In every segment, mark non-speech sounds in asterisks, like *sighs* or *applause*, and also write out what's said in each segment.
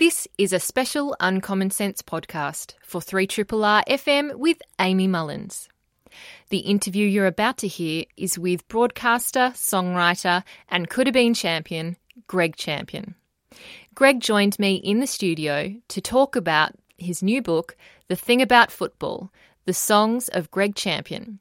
This is a special Uncommon Sense podcast for 3RRR FM with Amy Mullins. The interview you're about to hear is with broadcaster, songwriter, and could have been champion, Greg Champion. Greg joined me in the studio to talk about his new book, The Thing About Football The Songs of Greg Champion.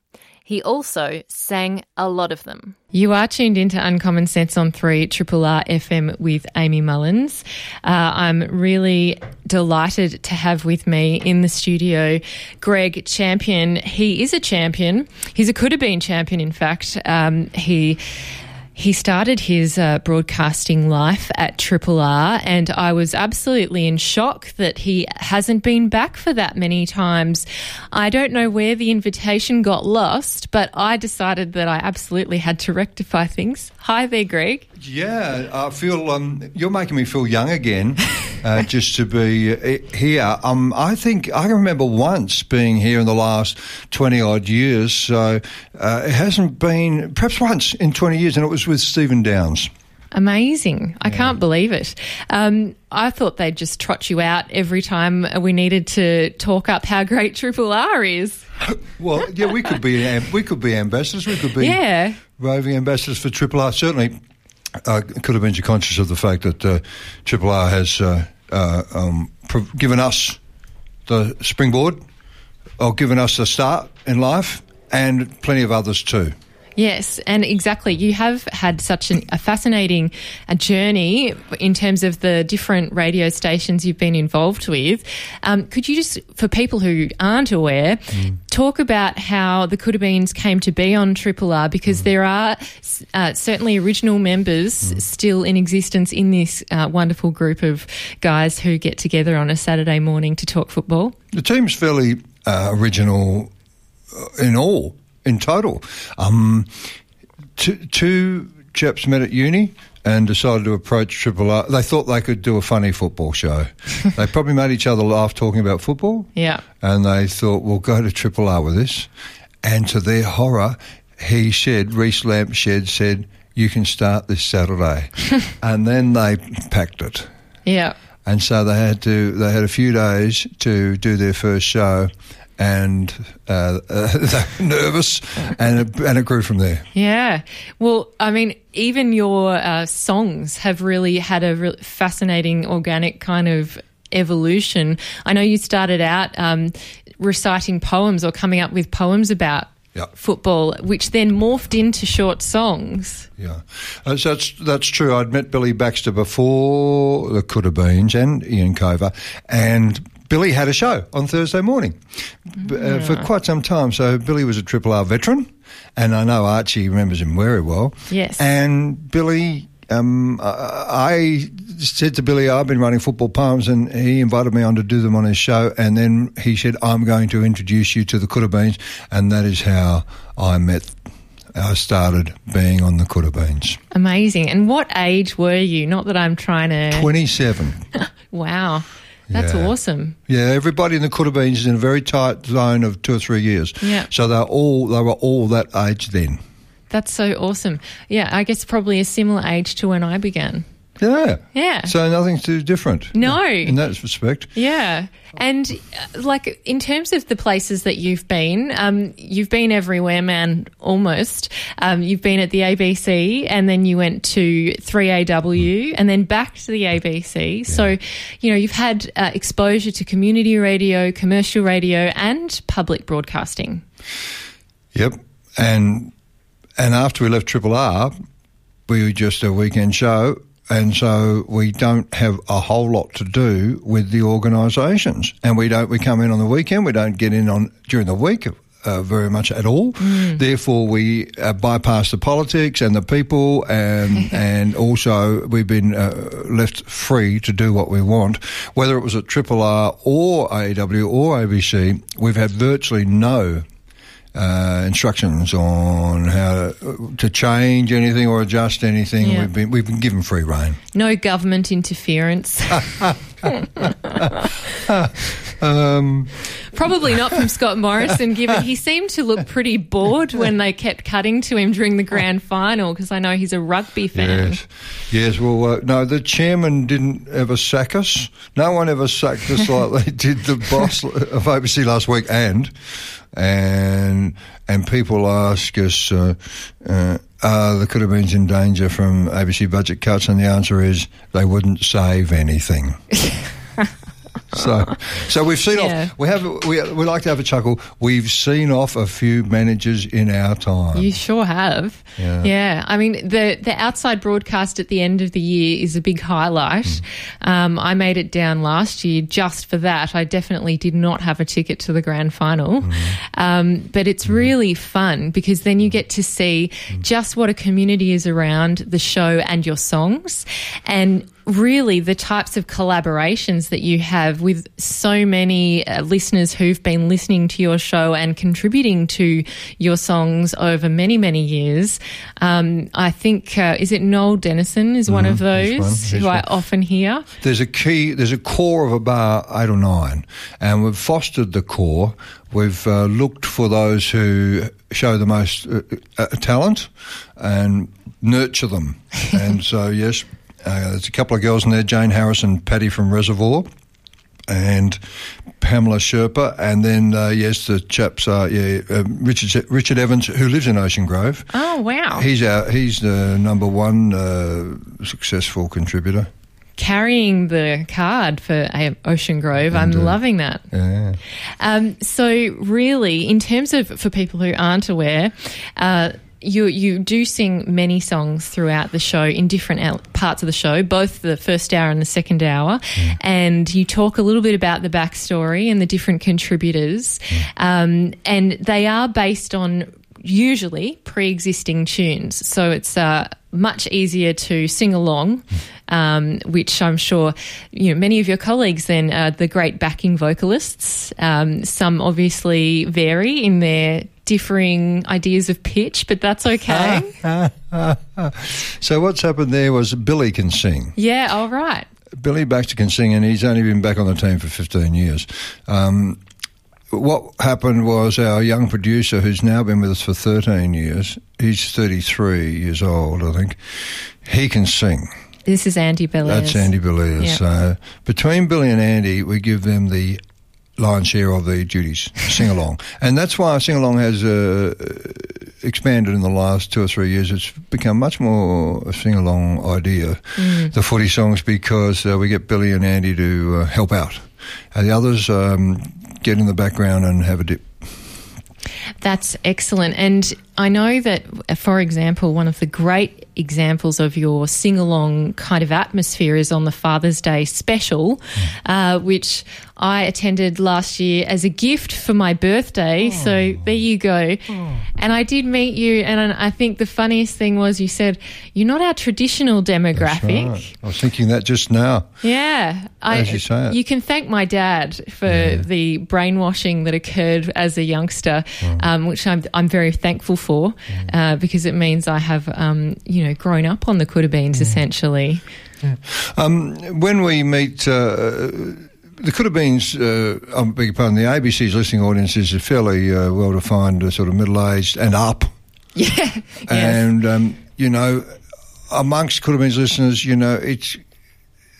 He also sang a lot of them. You are tuned into Uncommon Sense on 3 Triple R FM with Amy Mullins. Uh, I'm really delighted to have with me in the studio Greg Champion. He is a champion. He's a could have been champion, in fact. Um, he he started his uh, broadcasting life at Triple R, and I was absolutely in shock that he hasn't been back for that many times. I don't know where the invitation got lost, but I decided that I absolutely had to rectify things. Hi there, Greg. Yeah, I feel um, you're making me feel young again, uh, *laughs* just to be uh, here. Um, I think I can remember once being here in the last twenty odd years. So uh, it hasn't been perhaps once in twenty years, and it was with Stephen Downs. Amazing. I can't believe it. Um, I thought they'd just trot you out every time we needed to talk up how great Triple R is. *laughs* Well, yeah, we could be we could be ambassadors. We could be *laughs* Yeah. roving ambassadors for Triple R. Certainly, uh, could have been conscious of the fact that uh, Triple R has uh, uh, um, given us the springboard, or given us a start in life, and plenty of others too. Yes, and exactly. You have had such an, a fascinating a journey in terms of the different radio stations you've been involved with. Um, could you just, for people who aren't aware, talk about how the Beens came to be on Triple R? Because there are uh, certainly original members still in existence in this uh, wonderful group of guys who get together on a Saturday morning to talk football. The team's fairly uh, original uh, in all, in total. Um, two, two chaps met at uni and decided to approach Triple R. They thought they could do a funny football show. *laughs* they probably made each other laugh talking about football. Yeah. And they thought, we'll go to Triple R with this. And to their horror, he said, Reese Lampshed said, you can start this Saturday. *laughs* and then they packed it Yeah. and so they had to they had a few days to do their first show and uh, uh, *laughs* nervous and it, and it grew from there Yeah. Well, I mean, even your uh, songs have really had a re- fascinating organic kind of evolution. I know you started out um, reciting poems or coming up with poems about Yep. football, which then morphed into short songs. yeah Uh, so that's that's true I'd met Billy Baxter before the Coodabeens and Ian Cover and Billy had a show on Thursday morning uh, for quite some time so Billy was a Triple R veteran and I know Archie remembers him very well Yes. And Billy, um, I I said to Billy, I've been writing football poems, and he invited me on to do them on his show. And then he said, I'm going to introduce you to the Coodabeens. And that is how I met, I started being on the Coodabeens. Amazing. And what age were you? Not that I'm trying to. 27. *laughs* Wow. That's Yeah. awesome. Yeah, everybody in the Coodabeens is in a very tight zone of two or three years. Yeah. So they're all, they were all that age then. That's so awesome. Yeah, I guess probably a similar age to when I began. Yeah. Yeah. So nothing's too different. No. In that respect. Yeah. And uh, like in terms of the places that you've been, um, you've been everywhere, man, almost. Um, you've been at the ABC and then you went to 3AW and then back to the ABC. So, you know, you've had uh, exposure to community radio, commercial radio, and public broadcasting. Yep. And and after we left Triple R, we were just a weekend show, and so we don't have a whole lot to do with the organisations. And we don't. We come in on the weekend. We don't get in on during the week. Uh, very much at all. Therefore, we uh, bypass the politics and the people, and *laughs* and also we've been uh, left free to do what we want. Whether it was at Triple R or AW or ABC, we've had virtually no uh, instructions on how to, to change anything or adjust anything. Yeah. We've been we've been given free reign. No government interference. *laughs* *laughs* um, Probably not from Scott Morrison, *laughs* given he seemed to look pretty bored when they kept cutting to him during the grand final, because I know he's a rugby fan. yes, yes. Well, uh, no, the chairman didn't ever sack us. No one ever sacked us like they did the boss of ABC last week, and and and people ask us, uh, uh, are the could in danger from ABC budget cuts, and the answer is they wouldn't save anything. *laughs* *laughs* So, so we've seen Yeah. off. We have. We, we like to have a chuckle. We've seen off a few managers in our time. You sure have. Yeah. yeah. I mean, the the outside broadcast at the end of the year is a big highlight. Mm. Um, I made it down last year just for that. I definitely did not have a ticket to the grand final. Mm. Um, but it's really fun because then you get to see Mm. just what a community is around the show and your songs. And really the types of collaborations that you have with so many uh, listeners who've been listening to your show and contributing to your songs over many, many years. Um, I think, uh, is it Noel Dennison is one of Mm-hmm. one, those he's who I often hear. There's a key. There's a core of about eight or nine, and we've fostered the core. We've uh, looked for those who show the most uh, uh, talent and nurture them. *laughs* and so, yes, uh, there's a couple of girls in there: Jane Harris and Patty from Reservoir. And Pamela Sherpa, and then uh, yes, the chaps are yeah um, Richard Richard Evans, who lives in Ocean Grove. Oh, wow. He's our he's the number one uh, successful contributor. Carrying the card for uh, Ocean Grove. I'm loving that. Yeah. Um, so, really, in terms of for people who aren't aware, uh, you you do sing many songs throughout the show in different parts of the show, both the first hour and the second hour, and you talk a little bit about the backstory and the different contributors, um, and they are based on usually pre-existing tunes, so it's uh, much easier to sing along. Um, which I'm sure you know many of your colleagues then are the great backing vocalists. Um, some obviously vary in their differing ideas of pitch, but that's okay. *laughs* So what's happened there was Billy can sing. yeah, all right. Billy Baxter can sing, and he's only been back on the team for 15 years. Um, what happened was our young producer, who's now been with us for 13 years, he's 33 years old, I think. He can sing. This is Andy Belair. That's Andy Belias. Yeah. So between Billy and Andy, we give them the lion's share of the duties, sing along, *laughs* and that's why sing along has uh, expanded in the last two or three years. It's become much more a sing along idea, the footy songs, because uh, we get Billy and Andy to uh, help out, and the others um, get in the background and have a dip. That's excellent. And I know that, for example, one of the great examples of your sing along kind of atmosphere is on the Father's Day special, uh, which I attended last year as a gift for my birthday. So there you go. And I did meet you, and I think the funniest thing was you said, You're not our traditional demographic. Right. I was thinking that just now. Yeah, I, As you say it. you can thank my dad for the brainwashing that occurred as a youngster, Mm. um, which I'm I'm very thankful for uh, because it means I have um, you know grown up on the Coodabeens Mm. essentially. Um, when we meet, uh, the could have been, uh, I beg your pardon, the ABC's listening audience is a fairly uh, well defined, uh, sort of middle aged and up. *laughs* Yeah, yes. And, um, you know, amongst could have been listeners, you know, it's.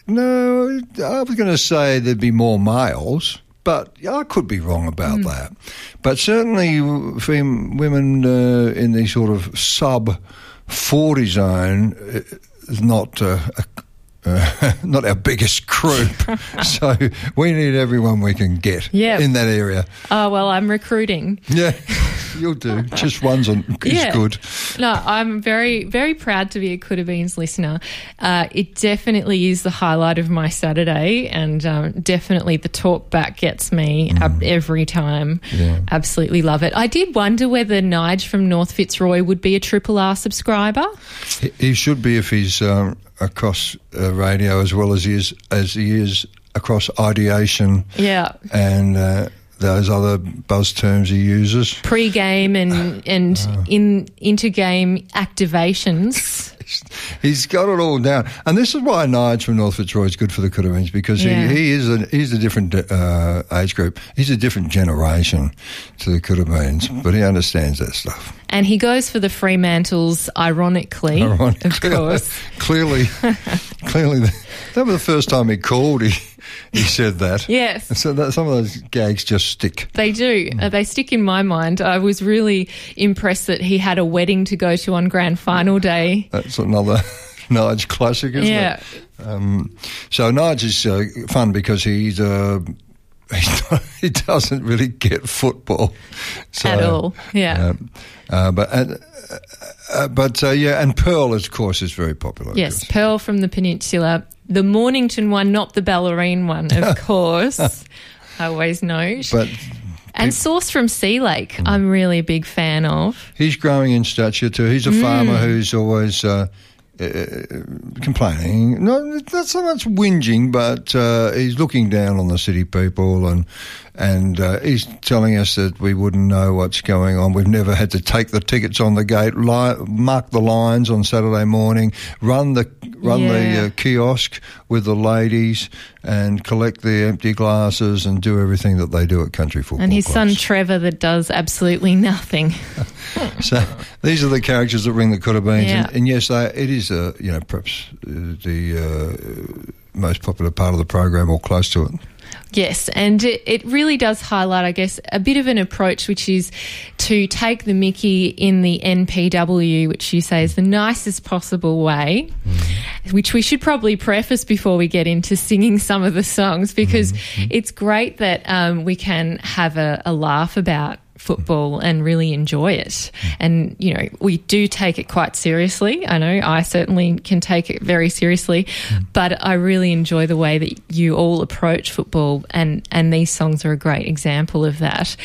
No, I was going to say there'd be more males, but I could be wrong about that. But certainly, fem- women uh, in the sort of sub 40 zone uh, is not uh, a, uh, *laughs* not our biggest group. *laughs* so we need everyone we can get Yeah. in that area. Oh well, I'm recruiting. Yeah, you'll do. *laughs* Just one's on, is Yeah. good. No, I'm very, very proud to be a Coodabeens listener. Uh, it definitely is the highlight of my Saturday, and um, definitely the talk back gets me ab- every time. Yeah. Absolutely love it. I did wonder whether Nige from North Fitzroy would be a Triple R subscriber. He, he should be if he's um, across uh, radio as well as he is as he is across ideation Yeah. and uh, those other buzz terms he uses. Pre-game and and Uh. in intergame activations. *laughs* He's got it all down, and this is why Nige from North Fitzroy is good for the Coodabeens because Yeah. he, he is a he's a different uh, age group. He's a different generation to the Coodabeens, but he understands that stuff. And he goes for the Fremantles, ironically, Ironically, of course. *laughs* clearly, *laughs* clearly, that was the first time he called. He he said that. Yes. And so that some of those gags just stick. They do. Uh, they stick in my mind. I was really impressed that he had a wedding to go to on grand final day. That's another *laughs* Nige classic, isn't Yeah. it? Um, so Nige is uh, fun because he's. Uh, *laughs* he doesn't really get football so, At all, yeah. um, uh, but uh, uh, but uh, yeah, and Pearl, of course, is very popular. Yes, Pearl from the Peninsula. The Mornington one, not the Bellarine one, of *laughs* course. I always know. but and Sauce from Sea Lake, Mm. I'm really a big fan of. he's growing in stature too. He's a Mm. farmer who's always. Uh, uh, complaining, no, not so much whinging, but uh, he's looking down on the city people, and and uh, he's telling us that we wouldn't know what's going on. We've never had to take the tickets on the gate, li- mark the lines on Saturday morning, run the run Yeah. the uh, kiosk with the ladies, and collect the empty glasses, and do everything that they do at country football. And his son. Trevor that does absolutely nothing. *laughs* So these are the characters that ring the could have Yeah. and, and yes, they, it is uh, you know perhaps uh, the uh, most popular part of the program or close to it. Yes, and it, it really does highlight, I guess, a bit of an approach which is to take the Mickey in the NPW, which you say is the nicest possible way, which we should probably preface before we get into singing some of the songs because it's great that um, we can have a, a laugh about football and really enjoy it. And, you know, we do take it quite seriously. I know I certainly can take it very seriously, but I really enjoy the way that you all approach football and, and these songs are a great example of that.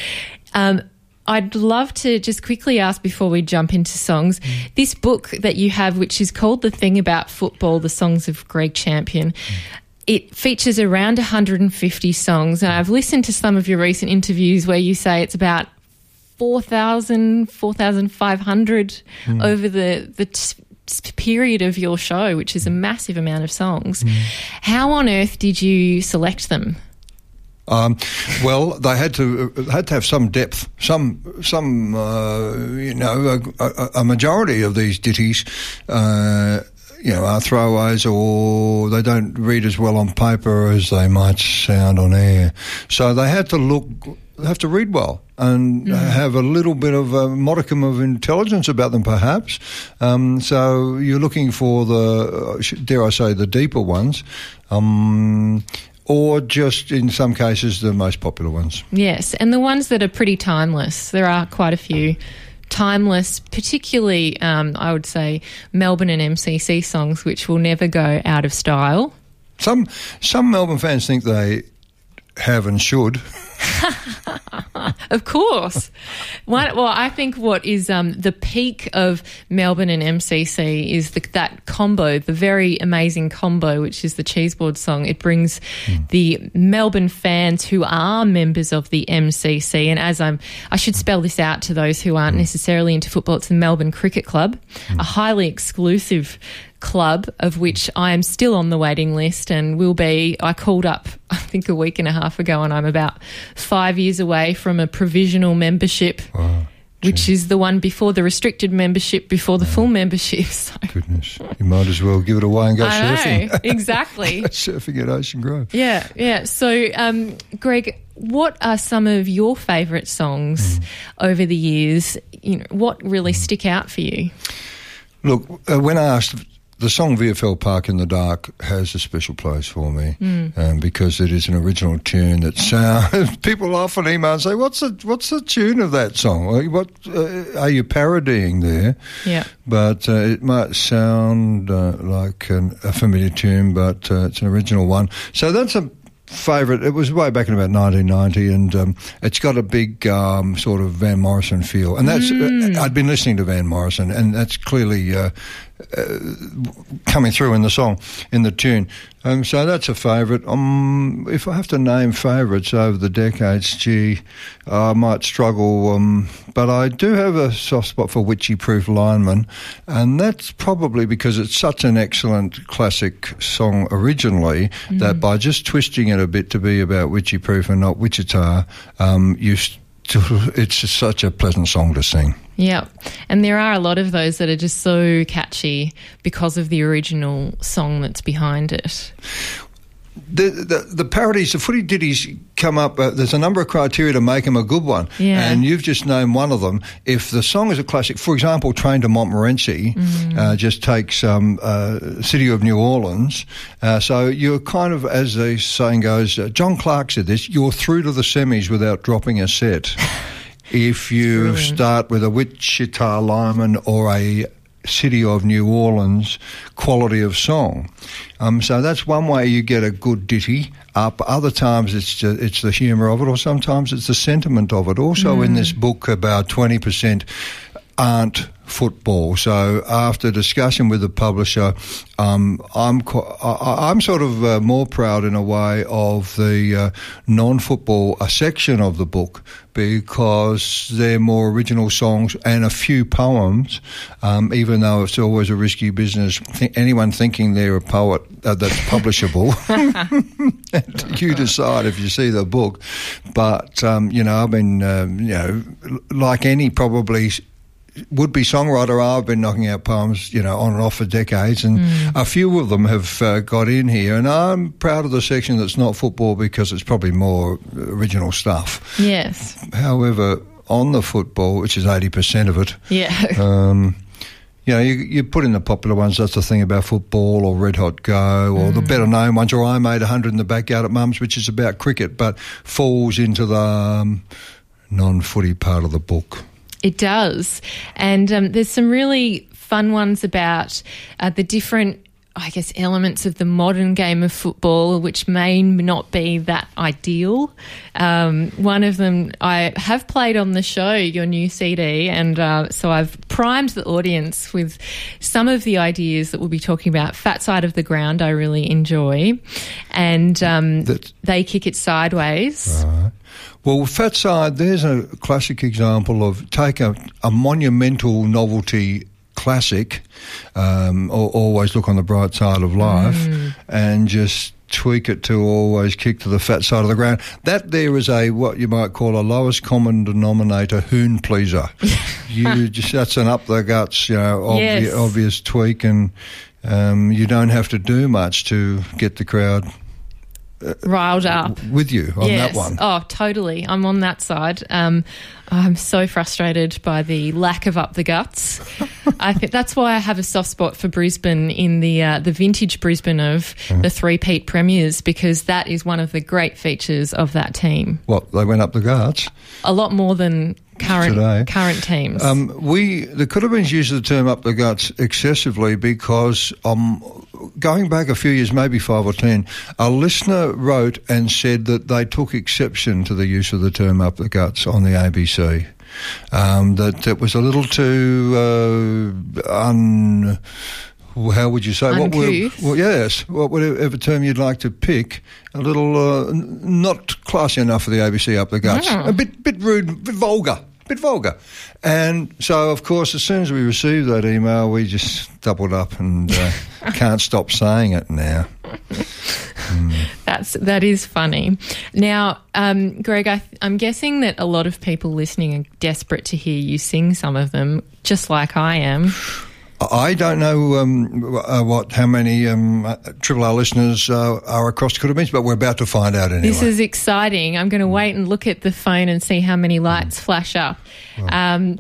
Um, I'd love to just quickly ask before we jump into songs this book that you have, which is called The Thing About Football The Songs of Greg Champion. It features around 150 songs, and I've listened to some of your recent interviews where you say it's about 4,000, 4,500 over the, the t- period of your show, which is a massive amount of songs. How on earth did you select them? Um, well, they had to uh, had to have some depth, some some uh, you know a, a, a majority of these ditties. Uh, you know, are throwaways or they don't read as well on paper as they might sound on air. So they had to look, have to read well and have a little bit of a modicum of intelligence about them, perhaps. Um, so you're looking for the, uh, dare I say, the deeper ones. Um, or just in some cases the most popular ones. Yes, and the ones that are pretty timeless. There are quite a few timeless, particularly, um, I would say, Melbourne and MCC songs, which will never go out of style. Some some Melbourne fans think they have and should. *laughs* Of course. One, well, I think what is um, the peak of Melbourne and MCC is the, that combo, the very amazing combo, which is the Cheeseboard song. It brings hmm. the Melbourne fans who are members of the MCC, and as I'm, I should spell this out to those who aren't hmm. necessarily into football. It's the Melbourne Cricket Club, hmm. a highly exclusive club of which I am still on the waiting list and will be. I called up, I think, a week and a half ago, and I'm about five years away from a provisional membership, which is the one before the restricted membership, before the full membership. *laughs* So Goodness, you might as well give it away and go I surfing. know *laughs* exactly. surfing at Ocean Grove. Yeah, yeah. So, um, Greg, what are some of your favourite songs over the years? You know, what really stick out for you? Look, uh, when I asked, the song VFL Park in the Dark has a special place for me um, because it is an original tune that sounds. *laughs* People often email and say, "What's the what's the tune of that song? What uh, are you parodying there?" Yeah. But uh, it might sound uh, like an, a familiar tune, but uh, it's an original one. So that's a favourite. It was way back in about 1990, and um, it's got a big um, sort of Van Morrison feel. And that's uh, I'd been listening to Van Morrison, and that's clearly uh, uh, coming through in the song, in the tune. Um, so that's a favourite. Um, if I have to name favourites over the decades, gee, I might struggle. Um, but I do have a soft spot for Wycheproof Lineman, and that's probably because it's such an excellent classic song originally mm. that by just twisting it a bit to be about Wycheproof and not Wichita, um, you. St- *laughs* it's just such a pleasant song to sing. Yeah. And there are a lot of those that are just so catchy because of the original song that's behind it. The, the, the parodies, the footy ditties come up. Uh, there's a number of criteria to make them a good one, yeah. and you've just named one of them. If the song is a classic, for example, "Train to Montmorency," mm. uh, just takes um, uh, "City of New Orleans," uh, so you're kind of, as the saying goes, uh, John Clarke said this: "You're through to the semis without dropping a set." *laughs* if you start with a Wichita Lineman or a City of New Orleans quality of song. Um, so that's one way you get a good ditty up. Other times it's it's the humour of it, or sometimes it's the sentiment of it. Also, mm. in this book, about twenty percent aren't football. So after discussion with the publisher, um, I'm I'm sort of uh, more proud in a way of the uh, non-football a section of the book because they're more original songs and a few poems. Um, even though it's always a risky business, th- anyone thinking they're a poet uh, that's publishable, *laughs* you decide if you see the book. But um, you know, I've been um, you know like any probably would be songwriter I've been knocking out poems, you know, on and off for decades, and mm. a few of them have uh, got in here. And I'm proud of the section that's not football because it's probably more original stuff. Yes. However, on the football, which is 80% of it, yeah. *laughs* Um, you know, you, you, put in the popular ones. That's the thing about football or Red Hot Go or mm. the better known ones. Or I made a hundred in the backyard at Mum's, which is about cricket, but falls into the um, non-footy part of the book. It does. And um, there's some really fun ones about uh, the different I guess, elements of the modern game of football, which may not be that ideal. Um, one of them I have played on the show, your new CD, and uh, so I've primed the audience with some of the ideas that we'll be talking about. Fat Side of the Ground, I really enjoy, and um, they kick it sideways. Right. Well, Fat Side, there's a classic example of take a, a monumental novelty classic, um, always look on the bright side of life, mm. and just tweak it to always kick to the fat side of the ground. That there is a what you might call a lowest common denominator hoon pleaser. *laughs* you just that's an up the guts, you know, obvi- yes. obvious tweak, and um, you don't have to do much to get the crowd riled up with you on yes. that one. Oh, totally. I'm on that side. Um, I'm so frustrated by the lack of up the guts. I think that's why I have a soft spot for Brisbane in the uh, the vintage Brisbane of mm. the three peat premiers because that is one of the great features of that team. What they went up the guts? A lot more than current Today. current teams. Um, we the Coodabeens use the term "up the guts" excessively because um, going back a few years, maybe five or ten, a listener wrote and said that they took exception to the use of the term "up the guts" on the ABC. Um, that it was a little too uh, un how would you say? Uncouth. What would, well, yes, what whatever term you'd like to pick, a little uh, not classy enough for the ABC up the guts, a bit bit rude, a bit vulgar, bit vulgar. And so, of course, as soon as we received that email, we just doubled up and uh, *laughs* can't stop saying it now. Mm. *laughs* That's that is funny. Now, um, Greg, I, I'm guessing that a lot of people listening are desperate to hear you sing some of them, just like I am. *sighs* *laughs* I don't know um, uh, what how many um, Triple R listeners uh, are across the Coodabeens, but we're about to find out anyway. This is exciting. I'm going to wait and look at the phone and see how many lights mm. flash up. Um,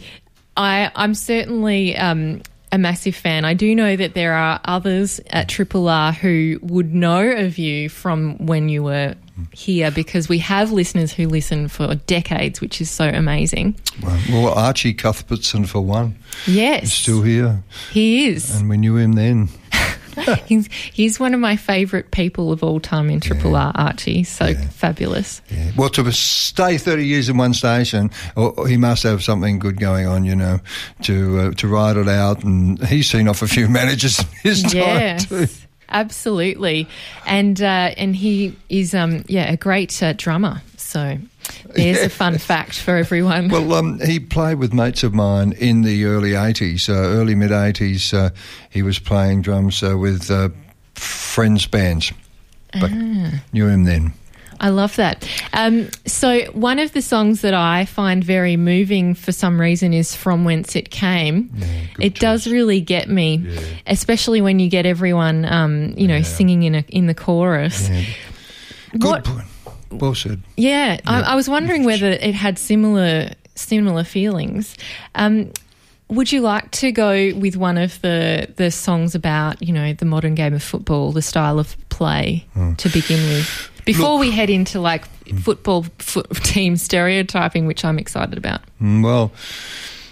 I, am certainly um, a massive fan. I do know that there are others at Triple R who would know of you from when you were here because we have listeners who listen for decades, which is so amazing. Well, Archie Cuthbertson, for one. Yes. still here. He is. And we knew him then. *laughs* *laughs* he's, he's one of my favourite people of all time in Triple R, Archie. So yeah. fabulous. Yeah. Well, to stay 30 years in one station, or, he must have something good going on, you know, to uh, to ride it out. And he's seen off a few *laughs* managers in his time yes. too. Absolutely, and uh, and he is um yeah a great uh, drummer. So there's yeah. a fun fact for everyone. Well, um, he played with mates of mine in the early 80s, uh, early mid 80s. Uh, he was playing drums uh, with uh, friends' bands. But ah. knew him then. I love that. Um, so, one of the songs that I find very moving for some reason is From Whence It Came. Yeah, it choice. does really get me, yeah. especially when you get everyone, um, you know, singing in, a, in the chorus. Good what, point. Well said. Yeah, I, I, was wondering whether it had similar similar feelings. Um, would you like to go with one of the the songs about you know the modern game of football, the style of play hmm. to begin with? Before Look, we head into like football foot *laughs* team stereotyping, which I'm excited about. Hmm, well.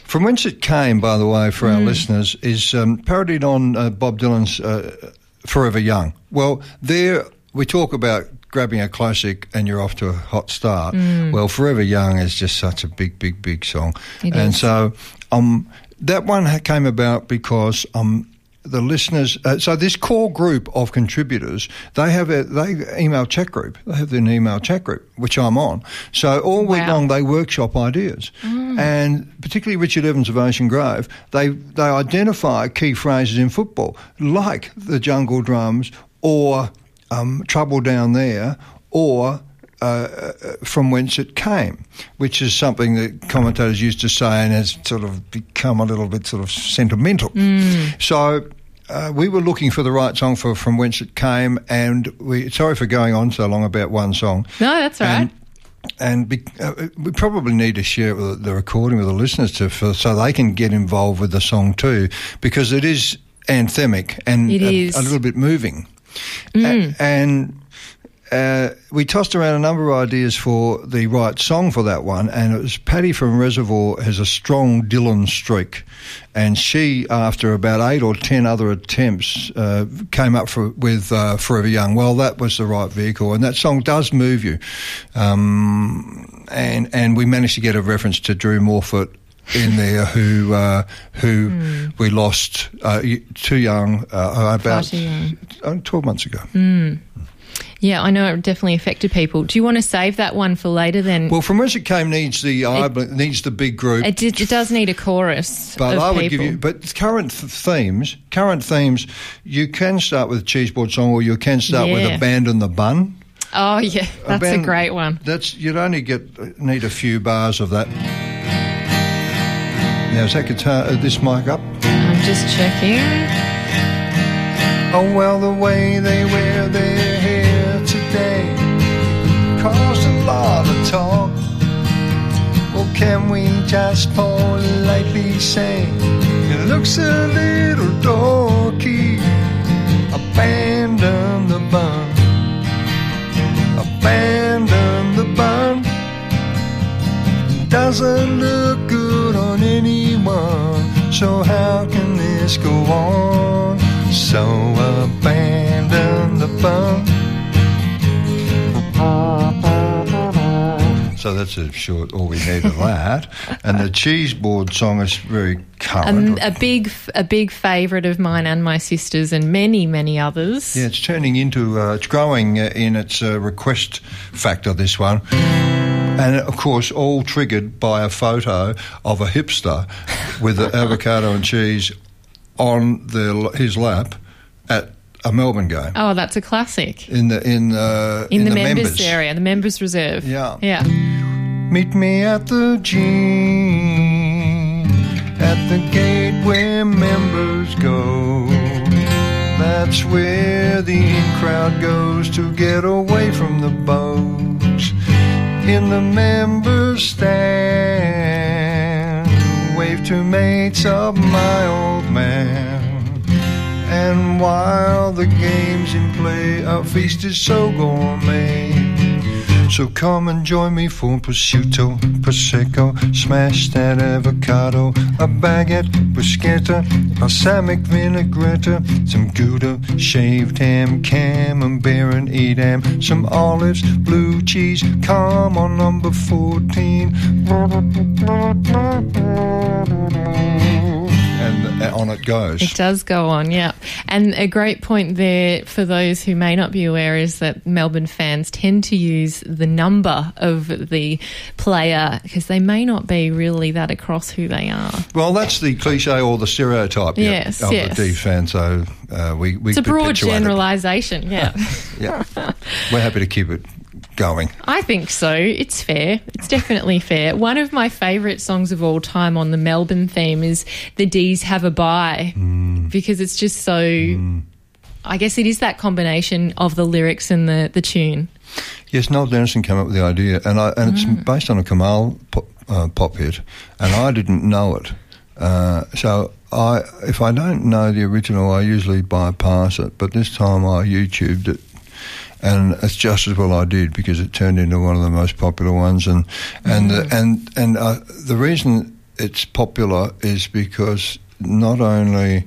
From whence it came, by the way, for our mm. listeners, is um, parodied on uh, Bob Dylan's uh, "Forever Young." Well, there we talk about grabbing a classic and you're off to a hot start. Mm. Well, Forever Young is just such a big, big, big song. It and is. so um, that one came about because um, the listeners. Uh, so this core group of contributors, they have a they email chat group. They have an email chat group, which I'm on. So all week wow. long they workshop ideas, mm. and particularly Richard Evans of Ocean Grove, they they identify key phrases in football like the jungle drums or um, trouble down there or uh, uh, from whence it came, which is something that commentators used to say and has sort of become a little bit sort of sentimental. Mm. So uh, we were looking for the right song for from whence it came, and we sorry for going on so long about one song. No, that's all and, right. And be, uh, we probably need to share the recording with the listeners to, for, so they can get involved with the song too, because it is anthemic and a, a, little bit moving. Mm. A- and uh, we tossed around a number of ideas for the right song for that one, and it was Patty from Reservoir has a strong Dylan streak, and she, after about eight or ten other attempts, uh, came up for, with uh, Forever Young. Well, that was the right vehicle, and that song does move you, um, and and we managed to get a reference to Drew Morphett in there who uh, who mm. we lost uh, too young uh, about young. Uh, 12 months ago. Mm. Yeah, I know it definitely affected people. Do you want to save that one for later then? Well, from whence it came needs the it, needs the big group. It, it, does need a chorus. But I would people. give you. But current th- themes, current themes, you can start with a cheeseboard song, or you can start yeah. with abandon the bun. Oh yeah, that's a great one. That's you'd only get need a few bars of that. Now, is that guitar, uh, this mic up? I'm just checking. Oh, well, the way they wear their hair today caused a lot of talk. Well, can we just politely say it looks a little dorky? Abandon the bun. Abandon the bun. Doesn't look good on anyone. So how can this go on? So abandon the bun. So that's a short, all we need of that. and the cheese board song is very current. Um, a big, a big favourite of mine and my sister's, and many, many others. Yeah, it's turning into, uh, it's growing uh, in its uh, request factor. This one. And of course, all triggered by a photo of a hipster with the *laughs* avocado and cheese on the, his lap at a Melbourne game. Oh, that's a classic. In the in uh, in, in the, the members, members, area, the members reserve. Yeah, yeah. Meet me at the gym, at the gate where members go. That's where the in crowd goes to get away from the boats in the members stand. Wave to mates of my old man. And while the game's in play, our feast is so gourmet. So come and join me for prosciutto, prosecco, smash that avocado, a baguette, bruschetta, balsamic vinaigrette, some gouda, shaved ham, camembert and edam, some olives, blue cheese. Come on, number 14 on it goes. It does go on, yeah. And a great point there for those who may not be aware is that Melbourne fans tend to use the number of the player because they may not be really that across who they are. Well, that's the cliche or the stereotype yeah, Yes, of yes. the D fan. So uh, we, we It's a broad generalisation, yeah. *laughs* Yeah, we're happy to keep it going. I think so. It's fair. It's definitely fair. One of my favourite songs of all time on the Melbourne theme is The D's Have a Bye because it's just so. I guess it is that combination of the lyrics and the, the tune. Yes, Noel Dennison came up with the idea, and I, and it's based on a Kamal pop, uh, pop hit, and I didn't know it. Uh, so I, if I don't know the original, I usually bypass it. But this time I YouTubed it, and it's just as well I did because it turned into one of the most popular ones. And and the, and and uh, the reason it's popular is because not only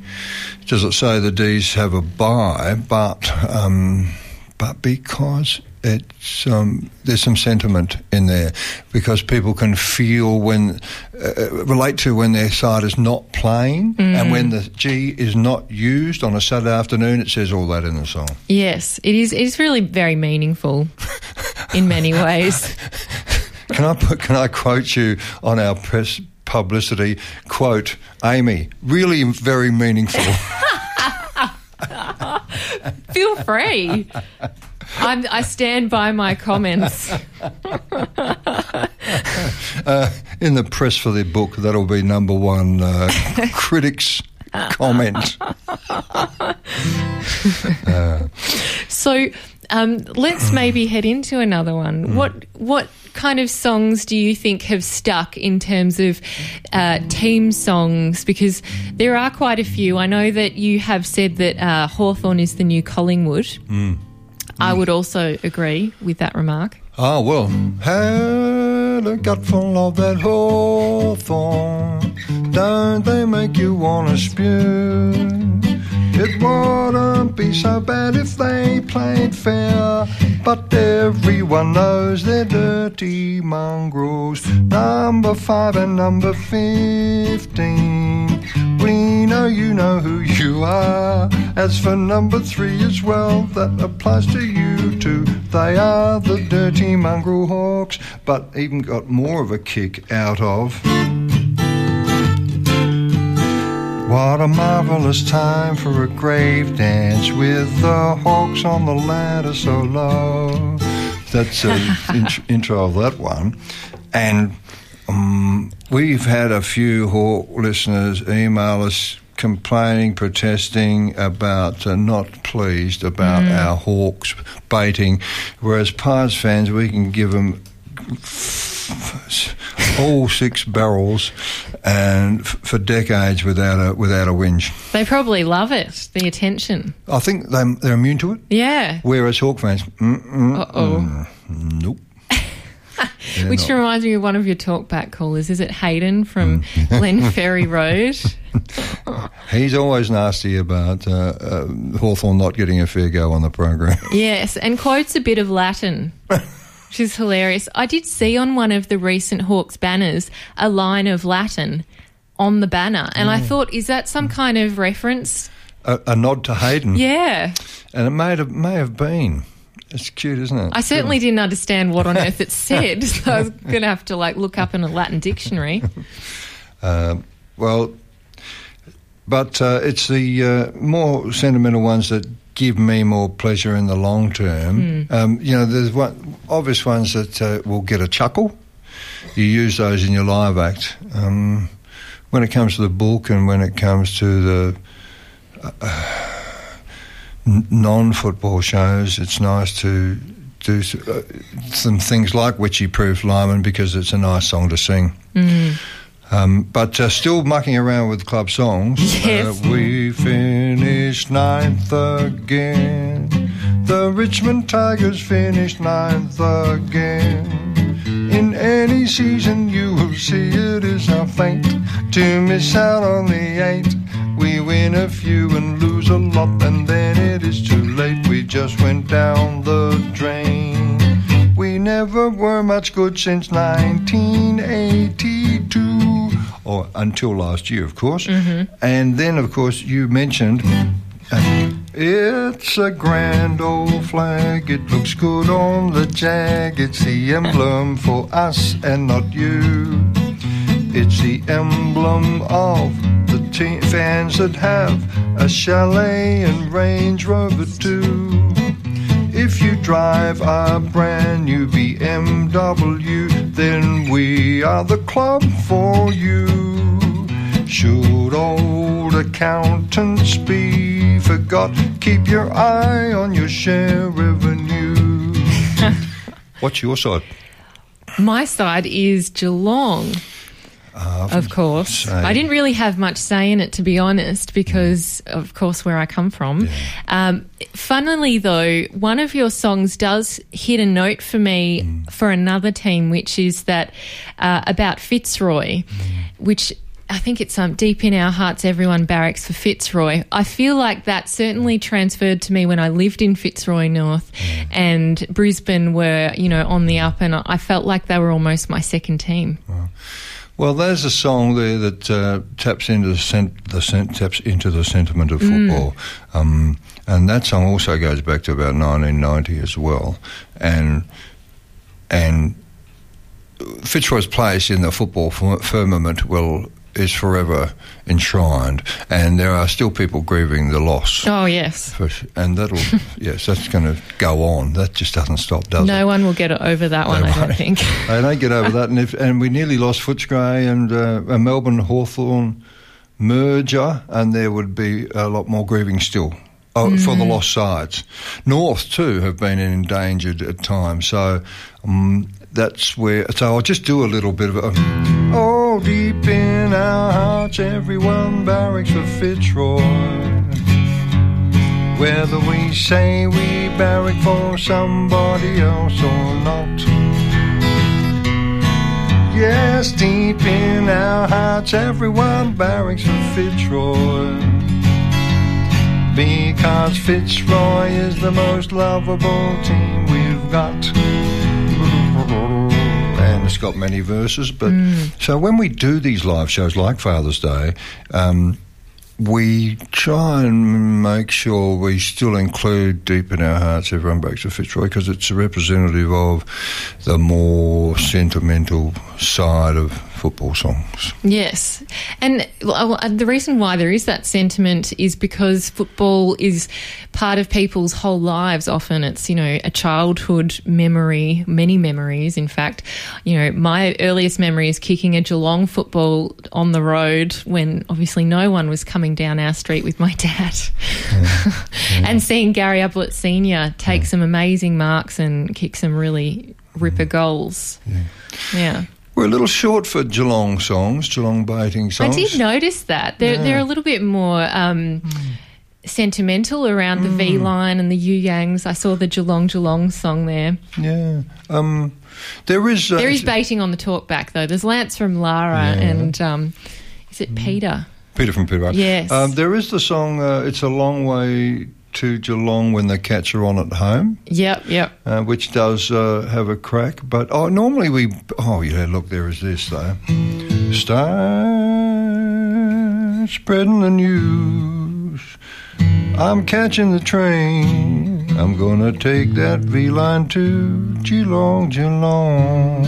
does it say the D's have a buy, but um, but because it's um, there's some sentiment in there because people can feel when uh, relate to when their side is not playing and when the G is not used on a Saturday afternoon. It says all that in the song. Yes, it is. It is really very meaningful in many ways. *laughs* Can I put, can I quote you on our press publicity quote, Amy? Really very meaningful. *laughs* Feel free. I'm, I stand by my comments. *laughs* uh, in the press for their book, that'll be number one uh, critics comment. *laughs* So um, let's maybe head into another one. What what kind of songs do you think have stuck in terms of uh, team songs? Because there are quite a few. I know that you have said that uh, Hawthorn is the new Collingwood. I would also agree with that remark. Ah, well, had a gut full of that hawthorn. Don't they make you want to spew? It wouldn't be so bad if they played fair, but everyone knows they're dirty mongrels. Number five and number fifteen. We know you know who you are. As for number three as well, that applies to you too. They are the dirty mongrel hawks, but even got more of a kick out of. What a marvelous time for a grave dance with the hawks on the ladder so low. That's the *laughs* int- intro of that one. And um, we've had a few hawk listeners email us complaining, protesting about, uh, not pleased about our hawks baiting. Whereas Pies fans, we can give them all six barrels and f- for decades without a without a whinge. They probably love it, the attention. I think they they're immune to it. Yeah. Whereas Hawk fans, Uh oh. nope. *laughs* Which not. reminds me of one of your talkback callers. Is it Hayden from *laughs* Glenferrie Road? *laughs* He's always nasty about uh, uh, Hawthorn not getting a fair go on the program. Yes, and quotes a bit of Latin, which is hilarious. I did see on one of the recent Hawks banners a line of Latin on the banner, and I thought, is that some kind of reference? a, a nod to Hayden, Yeah. and it may have, may have been. It's cute, isn't it? I certainly didn't understand what on earth it *laughs* said, so I was going to have to like look up in a Latin dictionary. *laughs* Uh, well, but uh, it's the uh, more sentimental ones that give me more pleasure in the long term. Um, you know, there's one, obvious ones that uh, will get a chuckle. You use those in your live act. Um, when it comes to the book and when it comes to the uh, non-football shows, it's nice to do uh, some things like Wycheproof Lineman because it's a nice song to sing. Um, but uh, still mucking around with club songs. *laughs* Yes. Uh, we finished ninth again. The Richmond Tigers finished ninth again. In any season you will see it is our fate to miss out on the eight. We win a few and lose a lot, and then it is too late. We just went down the drain. We never were much good since 1982, or until last year, of course. And then, of course, you mentioned. uh, it's a grand old flag. It looks good on the jag. It's the emblem for us and not you. It's the emblem of the te- fans that have a chalet and Range Rover too. If you drive a brand new BMW, then we are the club for you. Should old accountants be forgot, keep your eye on your share revenue. *laughs* What's your side? My side is Geelong. Of course. say- I didn't really have much say in it, to be honest, because, of course, where I come from. Um, funnily, though, one of your songs does hit a note for me Mm. for another team, which is that uh, about Fitzroy, which. I think it's um, deep in our hearts, everyone barracks for Fitzroy. I feel like that certainly transferred to me when I lived in Fitzroy North and Brisbane were, you know, on the up, and I felt like they were almost my second team. Well, there's a song there that uh, taps into the, sent- the sent- taps into the sentiment of football, um, and that song also goes back to about 1990 as well, and and Fitzroy's place in the football firmament will is forever enshrined, and there are still people grieving the loss. Oh, yes. For, and that'll *laughs* yes, that's going to go on. That just doesn't stop, does it? No one will get over that one, I don't think. *laughs* They don't get over that, and if, and we nearly lost Footscray and uh, a Melbourne Hawthorn merger, and there would be a lot more grieving still. Oh, for the lost sides. North too have been endangered at times, so um, that's where. So I'll just do a little bit of a. Oh, deep in our hearts, everyone barracks for Fitzroy. Whether we say we barrack for somebody else or not. Yes, deep in our hearts, everyone barracks for Fitzroy. Because Fitzroy is the most lovable team we've got. And it's got many verses, but so when we do these live shows like Father's Day, um, we try and make sure we still include deep in our hearts everyone breaks a Fitzroy because it's a representative of the more sentimental side of football songs. Yes. And the reason why there is that sentiment is because football is part of people's whole lives. Often it's, you know, a childhood memory, many memories, in fact. You know, my earliest memory is kicking a Geelong football on the road when obviously no one was coming down our street with my *laughs* dad. and seeing Gary Ablett Sr. take some amazing marks and kick some really ripper goals. yeah. We're a little short for Geelong songs, Geelong baiting songs. I did notice that they're they're a little bit more um, sentimental around the V/Line and the You Yangs. I saw the Geelong Geelong song there. Yeah. Um, there is. Uh, There is baiting on the talk back though. There's Lance from Lara Yeah. and um, is it Peter? Peter from Peter. Yes. Um, there is the song. Uh, it's a long way to Geelong when the cats are on at home. Yep, yep. uh, which does uh, have a crack. But oh, normally we. Oh yeah, look, there is this though. Start spreading the news. I'm catching the train. I'm gonna take that V/Line to Geelong, Geelong.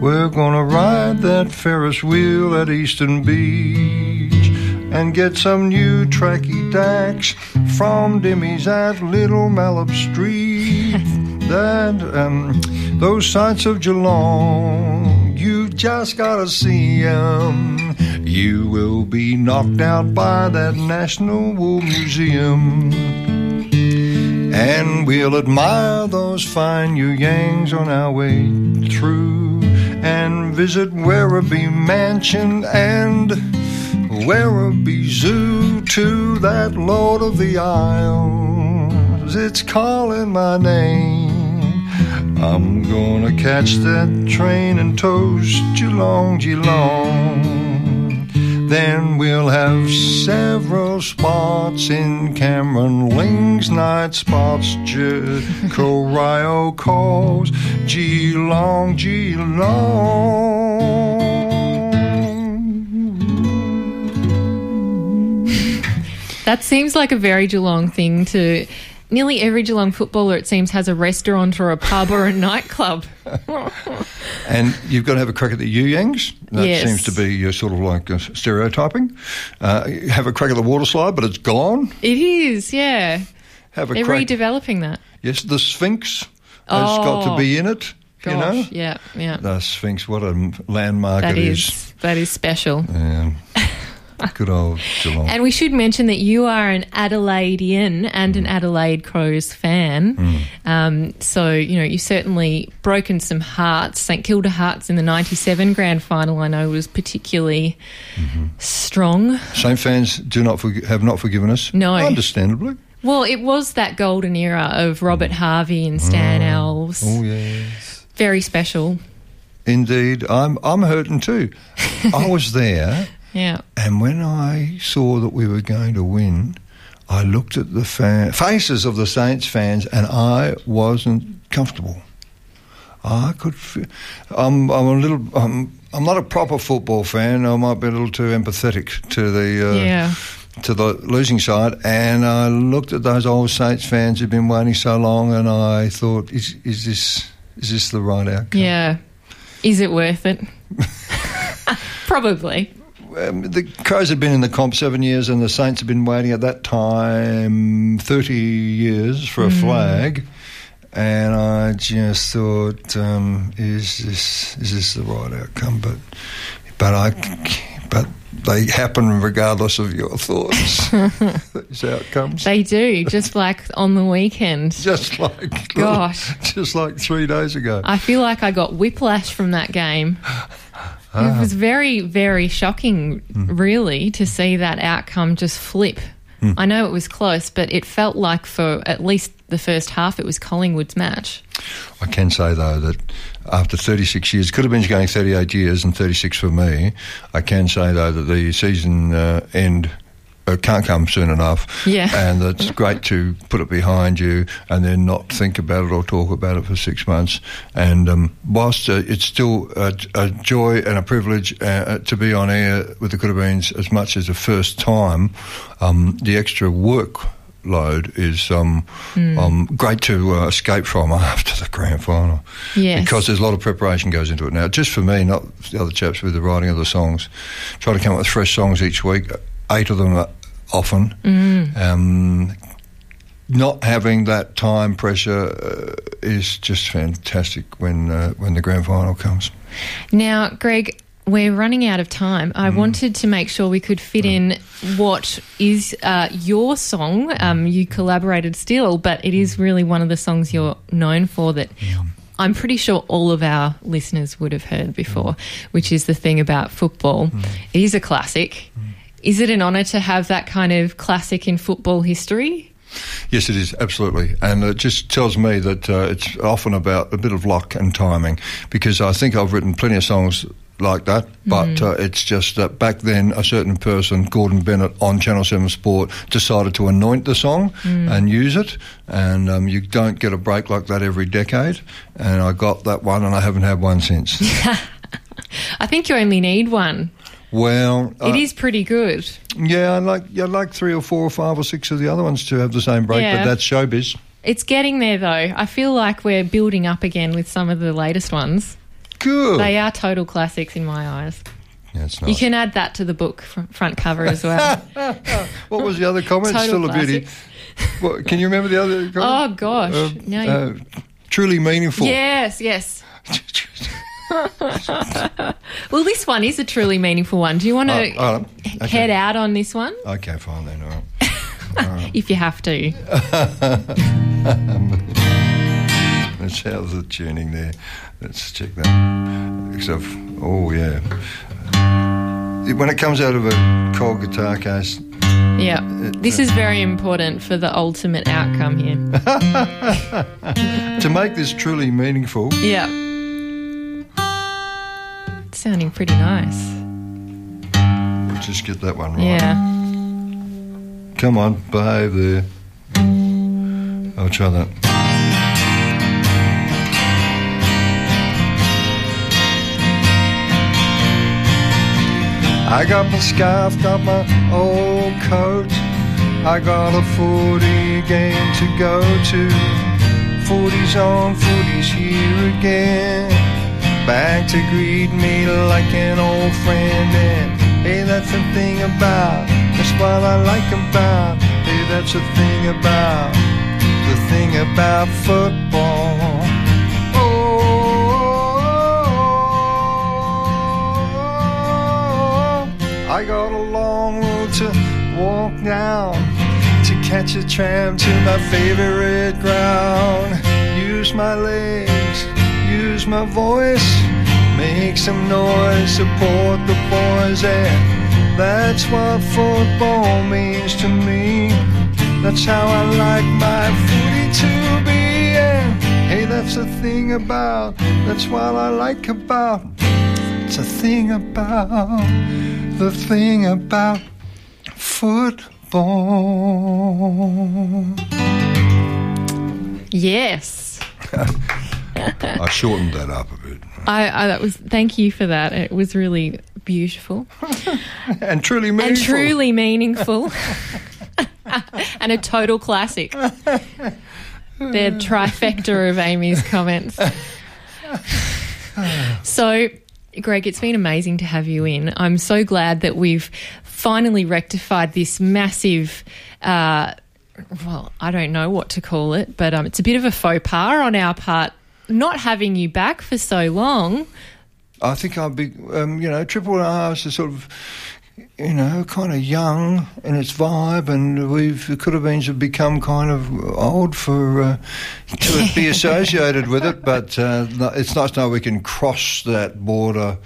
We're gonna ride that Ferris wheel at Eastern Beach and get some new tracky dacks from Dimmey's at Little Malop Street. *laughs* that um, those sights of Geelong, you just gotta see 'em. You will be knocked out by that National Wool Museum. And we'll admire those fine You Yangs on our way through and visit Werribee Mansion and Werribee Zoo to that Lord of the Isles. It's calling my name. I'm gonna catch that train and toast Geelong, Geelong. Then we'll have several spots in Cameron Ling's night spots. Corio calls Geelong, Geelong. That seems like a very Geelong thing to. Nearly every Geelong footballer, it seems, has a restaurant or a pub or a *laughs* nightclub. *laughs* and you've got to have a crack at the You Yangs. That Yes. seems to be your sort of like uh, stereotyping. Uh, have a crack at the water slide, but it's gone. It is, yeah. Have a They're crack. redeveloping that. yes, the Sphinx has got to Oh, be in it. Gosh, you know, yeah, yeah. the Sphinx. What a landmark That it is that is special. Yeah. Good old Geelong. And we should mention that you are an Adelaidean and an mm. Adelaide Crows fan. Mm. Um, so, you know, you've certainly broken some hearts. St Kilda Hearts in the 97 grand final, I know, was particularly mm-hmm. strong. Same fans do not forg- have not forgiven us. No. understandably. Well, it was that golden era of Robert mm. Harvey and Stan Alves. Oh yes, Very special. indeed. I'm I'm hurting too. *laughs* I was there. Yeah. And when I saw that we were going to win, I looked at the fan, faces of the Saints fans and I wasn't comfortable. I could. Feel, I'm. I'm a little. I'm. I'm not a proper football fan. I might be a little too empathetic to the. Uh, Yeah. To the losing side, and I looked at those old Saints fans who've been waiting so long, and I thought, is is this is this the right outcome? Yeah. Is it worth it? *laughs* Probably. Um, the Crows had been in the comp seven years, and the Saints had been waiting at that time thirty years for a flag. And I just thought, um, is this is this the right outcome? But but I but they happen regardless of your thoughts. *laughs* These outcomes, They do, just like on the weekend. just like Gosh. *laughs* just like three days ago. I feel like I got whiplash from that game. *laughs* Ah. It was very, very shocking, Mm. really, to see that outcome just flip. Hmm. I know it was close, but it felt like for at least the first half, it was Collingwood's match. I can say though that after 36 years, could have been going 38 years and 36 for me. I can say though that the season uh, end uh, can't come soon enough. Yeah. and it's great to put it behind you and then not think about it or talk about it for six months. And um, whilst uh, it's still a, a joy and a privilege uh, to be on air with the Coodabeens as much as the first time, um, the extra work load is um, um, great to uh, escape from *laughs* after the grand final. Yes. Because there's a lot of preparation goes into it now. Just for me, not the other chaps with the writing of the songs. Try to come up with fresh songs each week. Eight of them often. Um, not having that time pressure uh, is just fantastic when uh, when the grand final comes. Now, Greg, we're running out of time. I wanted to make sure we could fit in what is uh, your song. Um, you collaborated still, but it is really one of the songs you're known for that I'm pretty sure all of our listeners would have heard before, which is the thing about football. It is a classic. Is it an honour to have that kind of classic in football history? Yes, it is absolutely, and it just tells me that uh, it's often about a bit of luck and timing. Because I think I've written plenty of songs like that, but uh, it's just that back then a certain person, Gordon Bennett, on Channel Seven Sport, decided to anoint the song and use it, and um, you don't get a break like that every decade. And I got that one, and I haven't had one since. *laughs* I think you only need one. Well, It uh, is pretty good. yeah, I like I like three or four or five or six of the other ones to have the same break, Yeah. but that's showbiz. It's getting there though. I feel like we're building up again with some of the latest ones. Good. They are total classics in my eyes. yeah, it's You can add that to the book front cover as well. *laughs* What was the other comment? Total Still a beauty. *laughs* What, can you remember the other comment? oh gosh. Uh, no. uh, truly meaningful. yes, yes. *laughs* *laughs* Well, this one is a truly meaningful one. Do you want to Oh, oh, okay. head out on this one? okay, fine then. All right. *laughs* If you have to. Let's *laughs* how's the tuning there. Let's check that. Except, oh yeah. When it comes out of a cold guitar case, Yeah. This is very important for the ultimate outcome here. To make this truly meaningful, Yeah. Sounding pretty nice. we'll just get that one right. Yeah. Come on, behave there. I'll try that. I got my scarf, got my old coat. I got a footy game to go to. Footy's on, footy's here again. Back to greet me like an old friend. And hey, that's the thing about, that's what I like about. Hey, that's the thing about, the thing about football. Oh, I got a long road to walk down to catch a tram to my favorite ground. Use my legs, use my voice, make some noise, support the boys, and that's what football means to me. That's how I like my footy to be. And hey, that's the thing about, that's what I like about. It's a thing about, the thing about football. Yes. *laughs* I shortened that up a bit. I, I that was thank you for that. It was really beautiful *laughs* And truly and meaningful. truly meaningful. *laughs* and a total classic. The trifecta of Amy's comments. *laughs* So, Greg, it's been amazing to have you in. I'm so glad that we've finally rectified this massive. Uh, well, I don't know what to call it, but um, it's a bit of a faux pas on our part not having you back for so long. I think I'd be, um, you know, Triple R is sort of, you know, kind of young in its vibe, and we've the Coodabeens have become kind of old for uh, to *laughs* be associated with it. But uh, it's nice to know we can cross that border,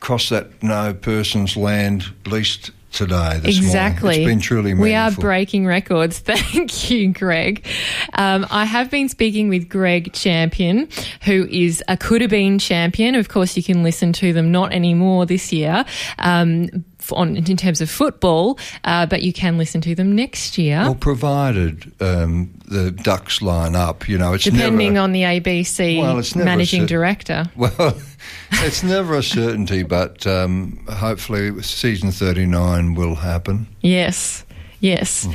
cross that no person's land, at least today. This exactly. morning. It's been truly meaningful. We are breaking records. *laughs* Thank you, Greg. Um, I have been speaking with Greg Champion, who is a Coodabeen champion. Of course, you can listen to them not anymore this year. Um, on, in terms of football, uh, but you can listen to them next year, Well, provided um, the ducks line up, you know, it's depending never, on the ABC Well, managing cer- director. *laughs* Well, it's never a certainty, but um, hopefully season 39 will happen. Yes. Yes. Hmm.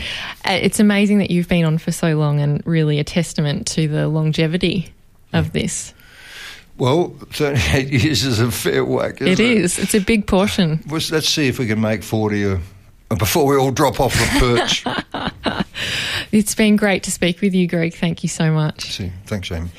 Uh, it's amazing that you've been on for so long and really a testament to the longevity of this. Well, 38 *laughs* years is a fair whack, It isn't it? is. It's a big portion. Let's see if we can make 40 uh, before we all drop off the perch. *laughs* It's been great to speak with you, Greg. Thank you so much. see, thanks, Amy.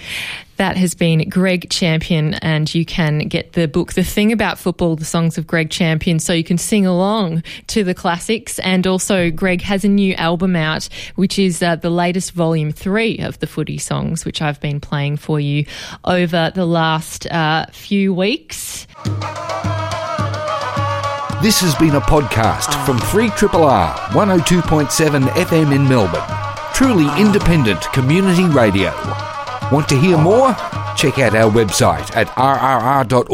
That has been Greg Champion, and you can get the book, The Thing About Football, the songs of Greg Champion, so you can sing along to the classics. And also, Greg has a new album out, which is uh, the latest volume three of the footy songs, which I've been playing for you over the last uh, few weeks. This has been a podcast from 3RR 102.7 FM in Melbourne. Truly independent community radio. Want to hear more? Check out our website at rrr.org.au.